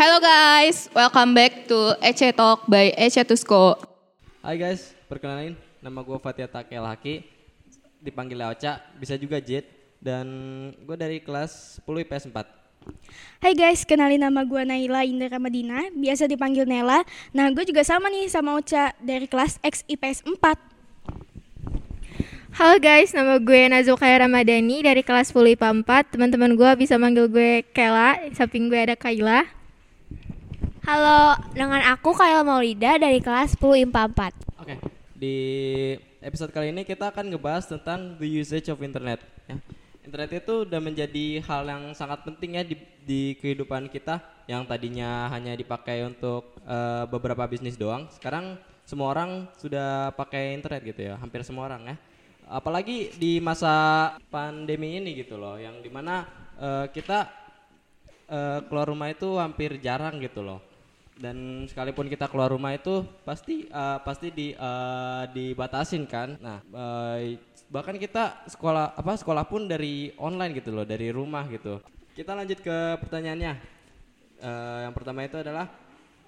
Hello guys, welcome back to Ece Talk by Ece Tusko. Hai guys, perkenalin nama gue Fatia Takel Haki, dipanggil Ocha, bisa juga Jet, dan gue dari kelas 10 IPS 4. Hai guys, kenalin nama gue Naila Indra Madina, biasa dipanggil Nela. Nah, gue juga sama nih sama Ocha dari kelas X IPS 4. Halo guys, nama gue Nazukaya Ramadhani dari kelas 10 IPA 4. Teman-teman gue bisa manggil gue Kela, samping gue ada Kaila. Halo, dengan aku Kaila Maulida dari kelas 10 IPA 4. Oke, di episode kali ini kita akan ngebahas tentang the usage of internet. Ya. Internet itu udah menjadi hal yang sangat penting ya di, di kehidupan kita yang tadinya hanya dipakai untuk eh, beberapa bisnis doang. Sekarang semua orang sudah pakai internet gitu ya, hampir semua orang ya. Apalagi di masa pandemi ini gitu loh, yang di mana eh, kita eh, keluar rumah itu hampir jarang gitu loh dan sekalipun kita keluar rumah itu pasti eh, pasti di eh, dibatasin kan. Nah eh, bahkan kita sekolah apa sekolah pun dari online gitu loh dari rumah gitu. Kita lanjut ke pertanyaannya. Eh, yang pertama itu adalah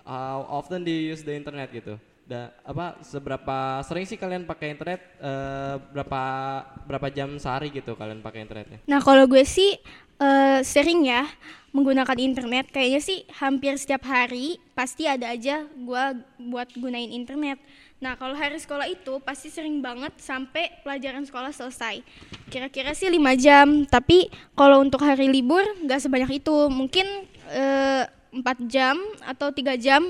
how often do you use the internet gitu dan apa seberapa sering sih kalian pakai internet eh, berapa berapa jam sehari gitu kalian pakai internetnya Nah, kalau gue sih eh, sering ya menggunakan internet. Kayaknya sih hampir setiap hari pasti ada aja gue buat gunain internet. Nah, kalau hari sekolah itu pasti sering banget sampai pelajaran sekolah selesai. Kira-kira sih 5 jam, tapi kalau untuk hari libur nggak sebanyak itu. Mungkin eh, 4 jam atau tiga jam.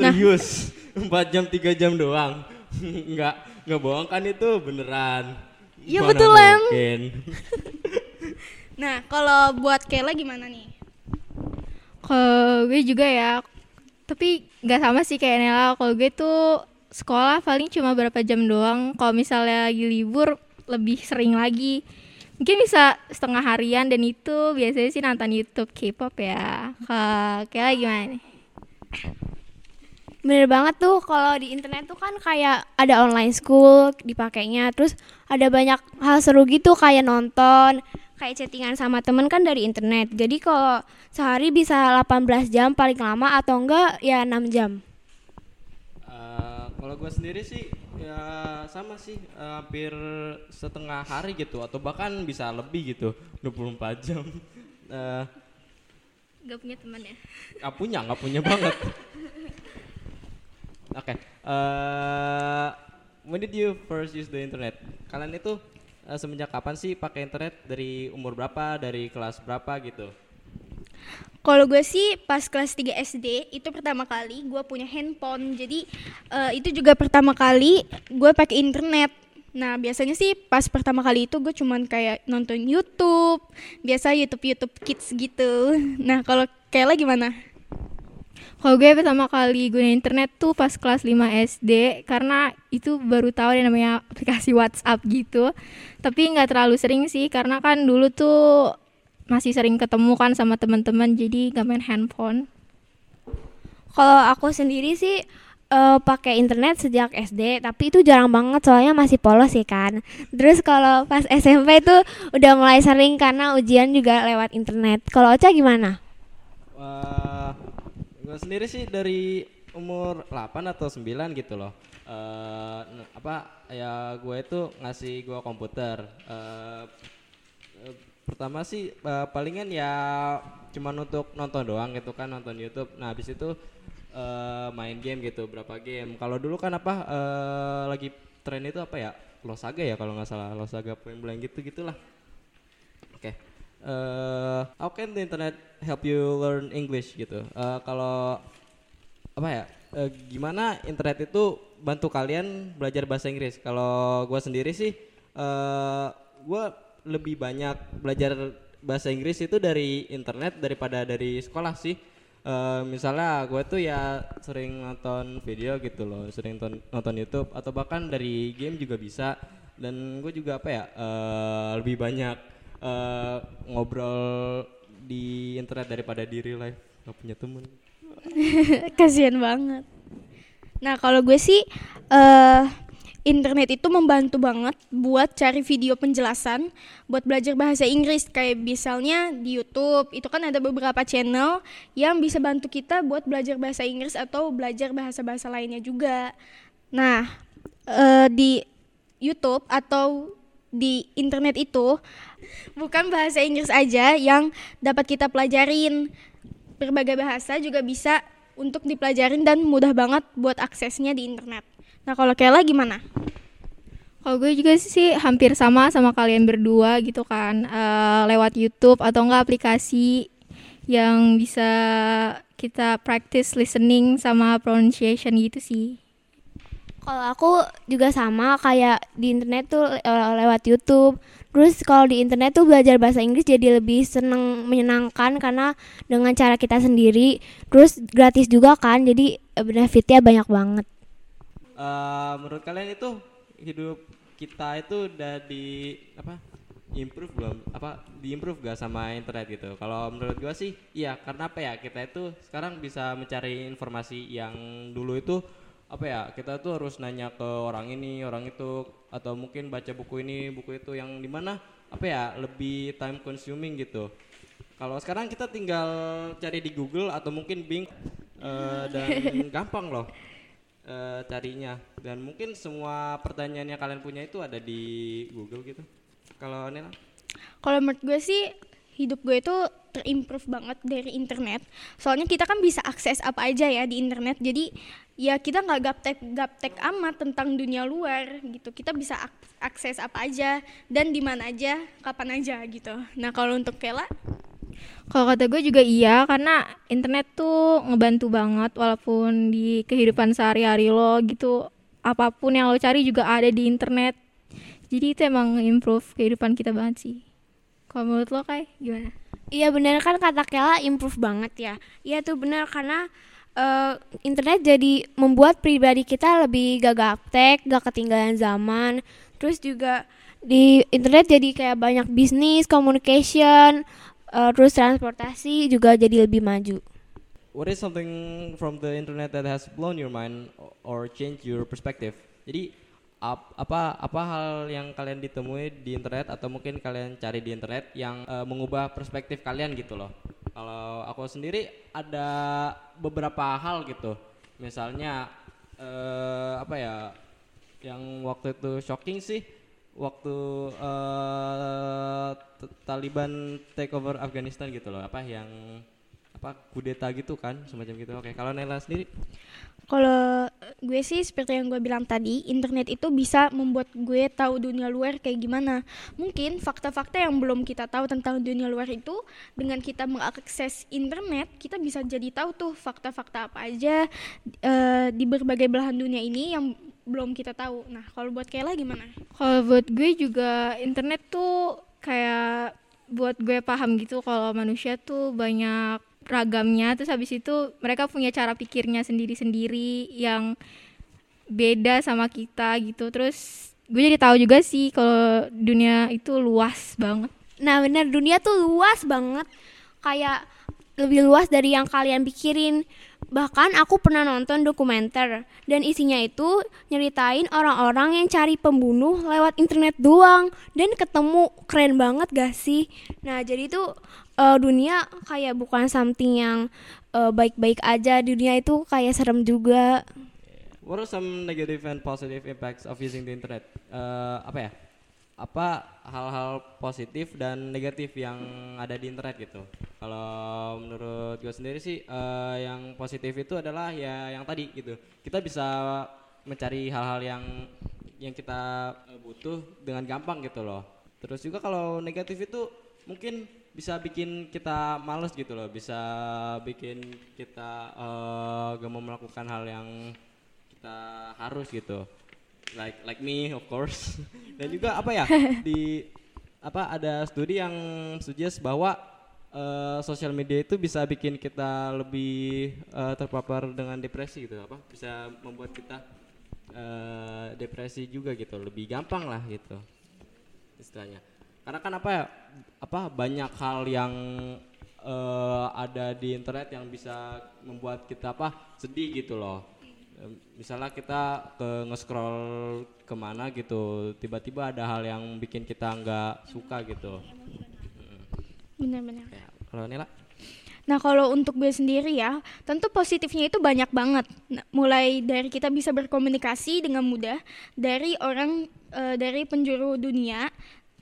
Nah. Serius? 4 jam 3 jam doang? Enggak, enggak bohong kan itu beneran. Iya, betulan. mungkin. Nah, kalau buat Kayla gimana nih? Kalau gue juga ya, tapi nggak sama sih kayak Nela. Kalau gue tuh sekolah paling cuma berapa jam doang. Kalau misalnya lagi libur lebih sering lagi. Mungkin bisa setengah harian dan itu biasanya sih nonton YouTube K-pop ya. Kalau Kela gimana nih? Bener banget tuh kalau di internet tuh kan kayak ada online school dipakainya terus ada banyak hal seru gitu kayak nonton kayak chattingan sama temen kan dari internet jadi kalau sehari bisa 18 jam paling lama atau enggak ya 6 jam Eh, kalau gue sendiri sih ya sama sih eh, hampir setengah hari gitu atau bahkan bisa lebih gitu 24 jam. Eh, Gak punya teman ya? nggak punya nggak punya banget. Oke, eh, when did you first use the internet? Kalian itu eh, semenjak kapan sih pakai internet? Dari umur berapa? Dari kelas berapa gitu? Kalau gue sih pas kelas 3 SD itu pertama kali gue punya handphone. Jadi eh, itu juga pertama kali gue pakai internet. Nah biasanya sih pas pertama kali itu gue cuman kayak nonton YouTube, biasa YouTube YouTube Kids gitu. Nah kalau Kayla gimana? Kalau gue pertama kali guna internet tuh pas kelas 5 SD karena itu baru tahu ada namanya aplikasi WhatsApp gitu. Tapi nggak terlalu sering sih karena kan dulu tuh masih sering ketemu kan sama teman-teman jadi nggak main handphone. kalau aku sendiri sih eh, pakai internet sejak SD tapi itu jarang banget soalnya masih polos sih kan terus kalau pas SMP tuh udah mulai sering karena ujian juga lewat internet kalau Ocha gimana Wah, gue sendiri sih dari umur 8 atau 9 gitu loh. N- apa ya gue itu ngasih gue komputer. Eh, pertama sih eh, palingan ya cuman untuk nonton doang gitu kan nonton YouTube. Nah, habis itu eh, main game gitu berapa game. Kalau dulu kan apa eh, lagi tren itu apa ya? Losaga ya kalau nggak salah. Losaga point blank gitu gitulah. Eh, how can the internet help you learn English gitu? Eh, kalau apa ya? eh, gimana internet itu bantu kalian belajar bahasa Inggris? Kalau gua sendiri sih, eh gua lebih banyak belajar bahasa Inggris itu dari internet daripada dari sekolah sih. Eh, misalnya gue tuh ya sering nonton video gitu loh, sering nonton, nonton YouTube atau bahkan dari game juga bisa. Dan gue juga apa ya eh, lebih banyak eh, ngobrol di internet daripada di real life. Gak punya temen. Kasian banget. Nah kalau gue sih eh internet itu membantu banget buat cari video penjelasan buat belajar bahasa Inggris kayak misalnya di YouTube itu kan ada beberapa channel yang bisa bantu kita buat belajar bahasa Inggris atau belajar bahasa-bahasa lainnya juga. Nah, eh, di YouTube atau di internet itu bukan bahasa Inggris aja yang dapat kita pelajarin. Berbagai bahasa juga bisa untuk dipelajarin dan mudah banget buat aksesnya di internet. Nah, kalau Kela gimana? Kalau gue juga sih hampir sama sama kalian berdua gitu kan Eh, lewat YouTube atau enggak aplikasi yang bisa kita practice listening sama pronunciation gitu sih. Kalau aku juga sama kayak di internet tuh le- lewat YouTube. Terus kalau di internet tuh belajar bahasa Inggris jadi lebih seneng menyenangkan karena dengan cara kita sendiri. Terus gratis juga kan, jadi eh, benefitnya banyak banget. Eh, menurut kalian itu hidup kita itu udah di apa improve belum apa di improve gak sama internet gitu kalau menurut gua sih iya karena apa ya kita itu sekarang bisa mencari informasi yang dulu itu apa ya kita tuh harus nanya ke orang ini orang itu atau mungkin baca buku ini buku itu yang di mana apa ya lebih time consuming gitu kalau sekarang kita tinggal cari di Google atau mungkin Bing eh, dan gampang loh eh, carinya dan mungkin semua pertanyaan yang kalian punya itu ada di Google gitu. Kalau Nela? Kalau menurut gue sih hidup gue itu terimprove banget dari internet. Soalnya kita kan bisa akses apa aja ya di internet. Jadi ya kita nggak gaptek gaptek amat tentang dunia luar gitu. Kita bisa ak- akses apa aja dan di mana aja, kapan aja gitu. Nah kalau untuk Kela, Kalau kata gue juga iya karena internet tuh ngebantu banget walaupun di kehidupan sehari-hari lo gitu apa pun yang lo cari juga ada di internet. Jadi itu emang improve kehidupan kita banget sih. Kalau menurut lo kayak gimana? Iya bener kan kata Kela improve banget ya. Iya tuh bener karena eh, internet jadi membuat pribadi kita lebih gak gaptek, gak ketinggalan zaman. Terus juga di internet jadi kayak banyak bisnis, communication, eh, terus transportasi juga jadi lebih maju. What is something from the internet that has blown your mind or changed your perspective? Jadi ap- apa apa hal yang kalian ditemui di internet atau mungkin kalian cari di internet yang eh, mengubah perspektif kalian gitu loh. Kalau aku sendiri ada beberapa hal gitu. Misalnya eh, apa ya yang waktu itu shocking sih waktu eh, Taliban take over Afghanistan gitu loh. Apa yang apa kudeta gitu kan semacam gitu. Oke kalau Nela sendiri? Kalau gue sih seperti yang gue bilang tadi, internet itu bisa membuat gue tahu dunia luar kayak gimana. Mungkin fakta-fakta yang belum kita tahu tentang dunia luar itu dengan kita mengakses internet, kita bisa jadi tahu tuh fakta-fakta apa aja eh, di berbagai belahan dunia ini yang belum kita tahu. Nah, kalau buat Kayla gimana? Kalau buat gue juga internet tuh kayak buat gue paham gitu kalau manusia tuh banyak ragamnya terus habis itu mereka punya cara pikirnya sendiri-sendiri yang beda sama kita gitu. Terus gue jadi tahu juga sih kalau dunia itu luas banget. Nah bener dunia tuh luas banget Kayak lebih luas dari yang kalian pikirin Bahkan aku pernah nonton dokumenter Dan isinya itu nyeritain orang-orang yang cari pembunuh lewat internet doang Dan ketemu keren banget gak sih? Nah jadi tuh eh, dunia kayak bukan something yang eh, baik-baik aja. Dunia itu kayak serem juga. What are some negative and positive impacts of using the internet? Eh, apa ya? Apa hal-hal positif dan negatif yang ada di internet gitu? Kalau menurut gue sendiri sih eh, yang positif itu adalah ya yang tadi gitu. Kita bisa mencari hal-hal yang yang kita butuh dengan gampang gitu loh. Terus juga kalau negatif itu mungkin bisa bikin kita males gitu loh bisa bikin kita eh, gak mau melakukan hal yang kita harus gitu. Like like me of course. Dan juga apa ya di apa ada studi yang suggest bahwa eh, sosial media itu bisa bikin kita lebih eh, terpapar dengan depresi gitu apa bisa membuat kita eh, depresi juga gitu lebih gampang lah gitu istilahnya karena kan apa ya apa banyak hal yang eh, ada di internet yang bisa membuat kita apa sedih gitu loh misalnya kita ke nge-scroll ke mana gitu tiba-tiba ada hal yang bikin kita nggak suka gitu Benar-benar. ya kalau Nela Nah kalau untuk gue sendiri ya, tentu positifnya itu banyak banget. Nah, mulai dari kita bisa berkomunikasi dengan mudah dari orang eh, dari penjuru dunia,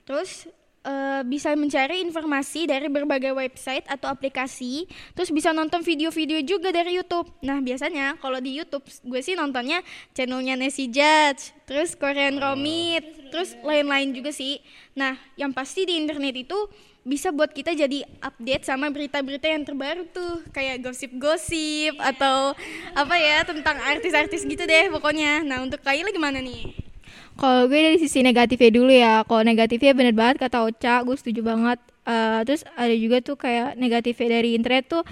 terus eh, bisa mencari informasi dari berbagai website atau aplikasi, terus bisa nonton video-video juga dari YouTube. Nah biasanya kalau di YouTube gue sih nontonnya channelnya Nessie Judge, terus Korean Romit, terus lain-lain juga sih. Nah yang pasti di internet itu bisa buat kita jadi update sama berita-berita yang terbaru tuh kayak gosip-gosip atau apa ya tentang artis-artis gitu deh pokoknya. Nah untuk Kaila gimana nih? Kalau gue dari sisi negatifnya dulu ya. Kalau negatifnya bener banget kata Ocha, gue setuju banget. Eh, terus ada juga tuh kayak negatifnya dari internet tuh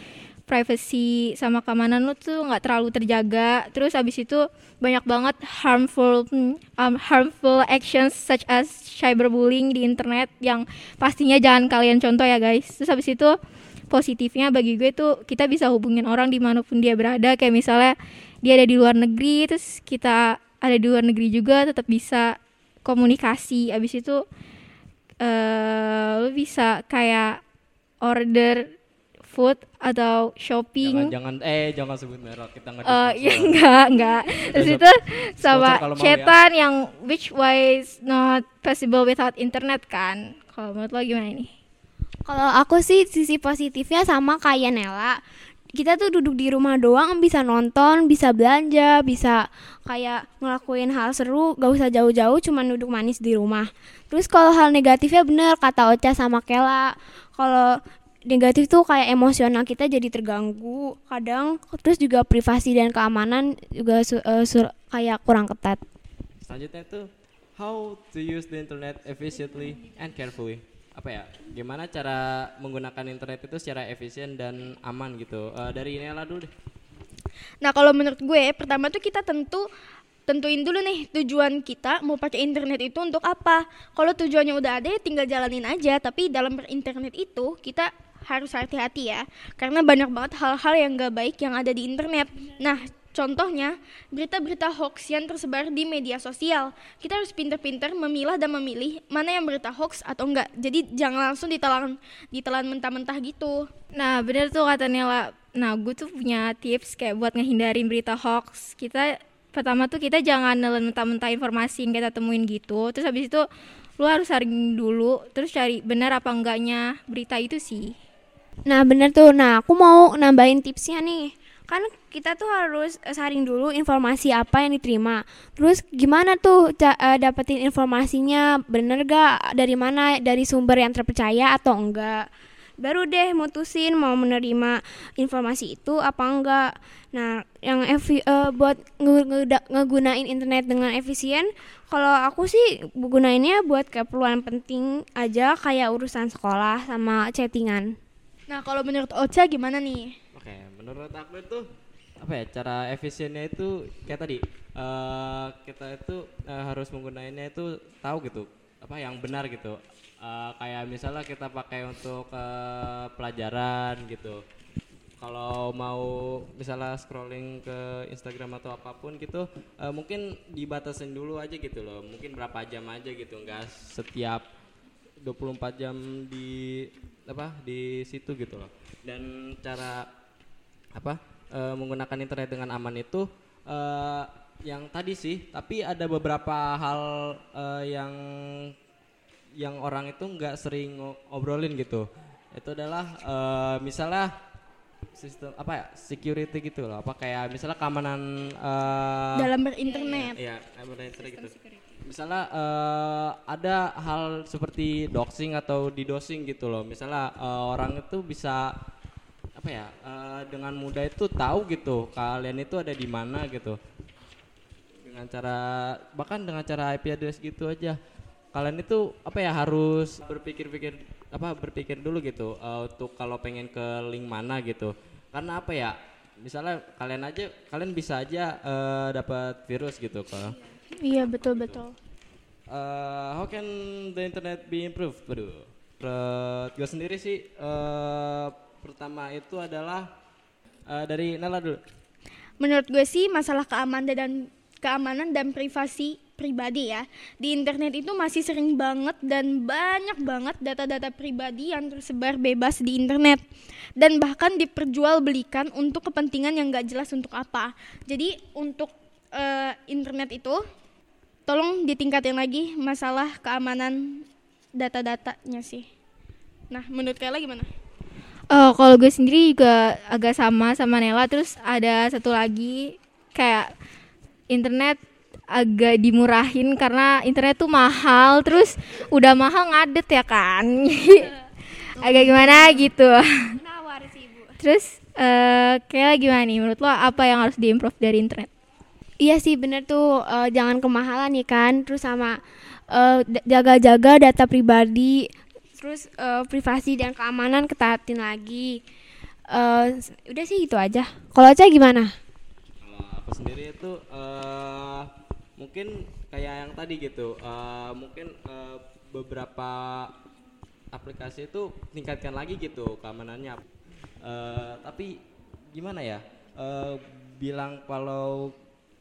privacy sama keamanan lu tuh nggak terlalu terjaga. Terus abis itu banyak banget harmful hmm, um, harmful actions such as cyberbullying di internet yang pastinya jangan kalian contoh ya guys. Terus abis itu positifnya bagi gue tuh kita bisa hubungin orang di mana pun dia berada kayak misalnya dia ada di luar negeri terus kita ada di luar negeri juga tetap bisa komunikasi. Abis itu eh lu bisa kayak order food atau jangan shopping. Jangan eh jangan sebut merek kita nggak Eh ya enggak enggak terus itu sama mau ya. chatan yang which ways not possible without internet kan? Kalau menurut lo gimana ini? Kalau aku sih sisi positifnya sama kayak Nela. Kita tuh duduk di rumah doang bisa nonton, bisa belanja, bisa kayak ngelakuin hal seru, gak usah jauh-jauh cuman duduk manis di rumah. Terus kalau hal negatifnya bener kata Ocha sama Kela. Kalau negatif tuh kayak emosional kita jadi terganggu. Kadang terus juga privasi dan keamanan juga su- eh, sur- kayak kurang ketat. selanjutnya itu how to use the internet efficiently and carefully apa ya gimana cara menggunakan internet itu secara efisien dan aman gitu Eh, dari Nela dulu deh Nah kalau menurut gue pertama tuh kita tentu tentuin dulu nih tujuan kita mau pakai internet itu untuk apa. Kalau tujuannya udah ada ya tinggal jalanin aja. Tapi dalam berinternet itu kita harus hati-hati ya. Karena banyak banget hal-hal yang gak baik yang ada di internet. Nah contohnya berita-berita hoax yang tersebar di media sosial. Kita harus pinter-pinter memilah dan memilih mana yang berita hoax atau enggak. Jadi jangan langsung ditelan ditelan mentah-mentah gitu. Nah bener tuh kata Nela Nah gue tuh punya tips kayak buat ngehindarin berita hoax Kita pertama tuh kita jangan nelen mentah-mentah informasi yang kita temuin gitu Terus habis itu lu harus saring dulu Terus cari benar apa enggaknya berita itu sih Nah bener tuh, nah aku mau nambahin tipsnya nih Kan kita tuh harus eh, saring dulu informasi apa yang diterima. Terus gimana tuh ca- eh, dapetin informasinya? Bener gak? Dari mana? Dari sumber yang terpercaya atau enggak? Baru deh mutusin mau menerima informasi itu apa enggak. Nah yang evi- eh, buat nge- nge- ngegunain internet dengan efisien Kalau aku sih gunainnya buat keperluan penting aja kayak urusan sekolah sama chattingan. Nah kalau menurut Ocha gimana nih? oke menurut aku itu apa ya cara efisiennya itu kayak tadi eh, kita itu eh, harus menggunakannya itu tahu gitu apa yang benar gitu. Eh, kayak misalnya kita pakai untuk eh, pelajaran gitu. Kalau mau misalnya scrolling ke Instagram atau apa pun gitu eh, mungkin dibatasin dulu aja gitu loh. Mungkin berapa jam aja gitu nggak setiap 24 jam di apa di situ gitu loh. Dan cara apa eh, menggunakan internet dengan aman itu eh, yang tadi sih tapi ada beberapa hal eh, yang yang orang itu nggak sering ngobrolin gitu itu adalah eh, misalnya sistem apa ya security gitu loh apa kayak misalnya keamanan eh, Dalam berinternet. Iya, keamanan internet gitu. Misalnya eh, ada hal seperti doxing atau didosing gitu loh. Misalnya eh, orang itu bisa apa ya eh, dengan mudah itu tahu gitu kalian itu ada di mana gitu. Dengan cara bahkan dengan cara IP address gitu aja. Kalian itu apa ya harus berpikir-pikir apa berpikir dulu gitu eh, untuk kalau pengen ke link mana gitu. Karena apa ya misalnya kalian aja kalian bisa aja eh, dapat virus gitu kalau Iya betul betul. Eh, how can the internet be improved? Waduh, menurut gue sendiri sih eh, pertama itu adalah eh, dari Nela dulu. menurut gue sih masalah keamanan dan keamanan dan privasi pribadi ya di internet itu masih sering banget dan banyak banget data-data pribadi yang tersebar bebas di internet dan bahkan diperjualbelikan untuk kepentingan yang gak jelas untuk apa jadi untuk eh, internet itu tolong ditingkatin lagi masalah keamanan data-datanya sih nah menurut Kayla gimana? Oh, kalau gue sendiri juga agak sama sama Nela. Terus ada satu lagi kayak internet agak dimurahin karena internet tuh mahal. Terus udah mahal ngadet ya kan. agak gimana gitu. Nawar sih ibu. Terus eh kayak gimana nih menurut lo apa yang harus diimprove dari internet? Iya sih bener tuh eh, jangan kemahalan nih kan terus sama eh, d- jaga-jaga data pribadi terus eh, privasi dan keamanan ketatin lagi s- udah sih gitu aja kalau aja gimana Kalau aku sendiri itu eh mungkin kayak yang tadi gitu, eh mungkin eh, beberapa aplikasi itu tingkatkan lagi gitu keamanannya. Eh tapi gimana ya? Eh bilang kalau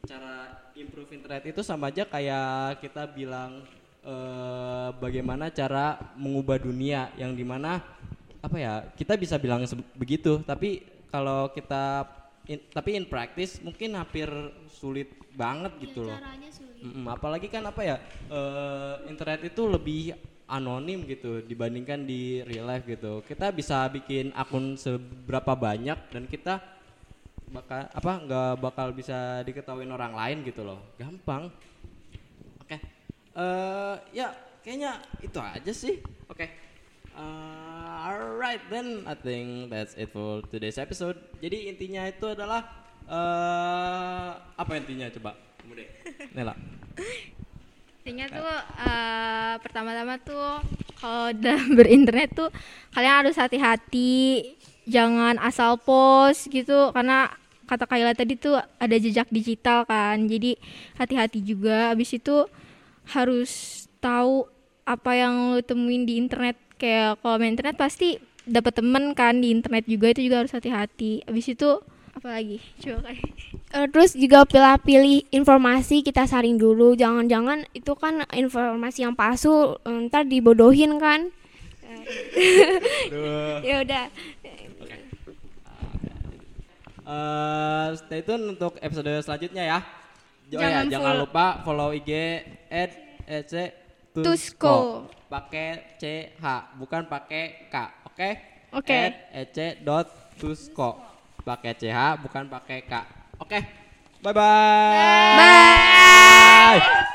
cara improve internet itu sama aja kayak kita bilang eh bagaimana cara mengubah dunia yang di mana apa ya kita bisa bilang begitu. Tapi kalau kita in- tapi in practice mungkin hampir sulit banget gitu loh. Mm-mm, apalagi kan apa ya eh, internet itu lebih anonim gitu dibandingkan di real life gitu. Kita bisa bikin akun seberapa banyak dan kita bakal apa nggak bakal bisa diketahui orang lain gitu loh. Gampang eh ya kayaknya itu aja sih. Oke. Eh, alright then I think that's it for today's episode. Jadi intinya itu adalah eh apa intinya coba kamu deh Nela. Intinya tuh eh, pertama-tama tuh kalau dalam berinternet tuh kalian harus hati-hati, jangan asal post gitu karena kata Kayla tadi tuh ada jejak digital kan. Jadi hati-hati juga. Habis itu harus tahu apa yang lo temuin di internet. Kayak kalau main internet pasti dapat temen kan di internet juga itu juga harus hati-hati. Habis itu apa lagi? Coba kayak Eh, terus juga pilih-pilih informasi kita saring dulu jangan-jangan itu kan informasi yang palsu eh, ntar dibodohin kan ya udah Eh, stay tune untuk episode selanjutnya ya. Jo- Jangan ya, jangan lupa follow IG at ec Tusko. Pakai CH, bukan pakai K. Oke? Oke. At ec dot tusko. Pakai CH, bukan pakai K. Oke. Bye bye. Bye.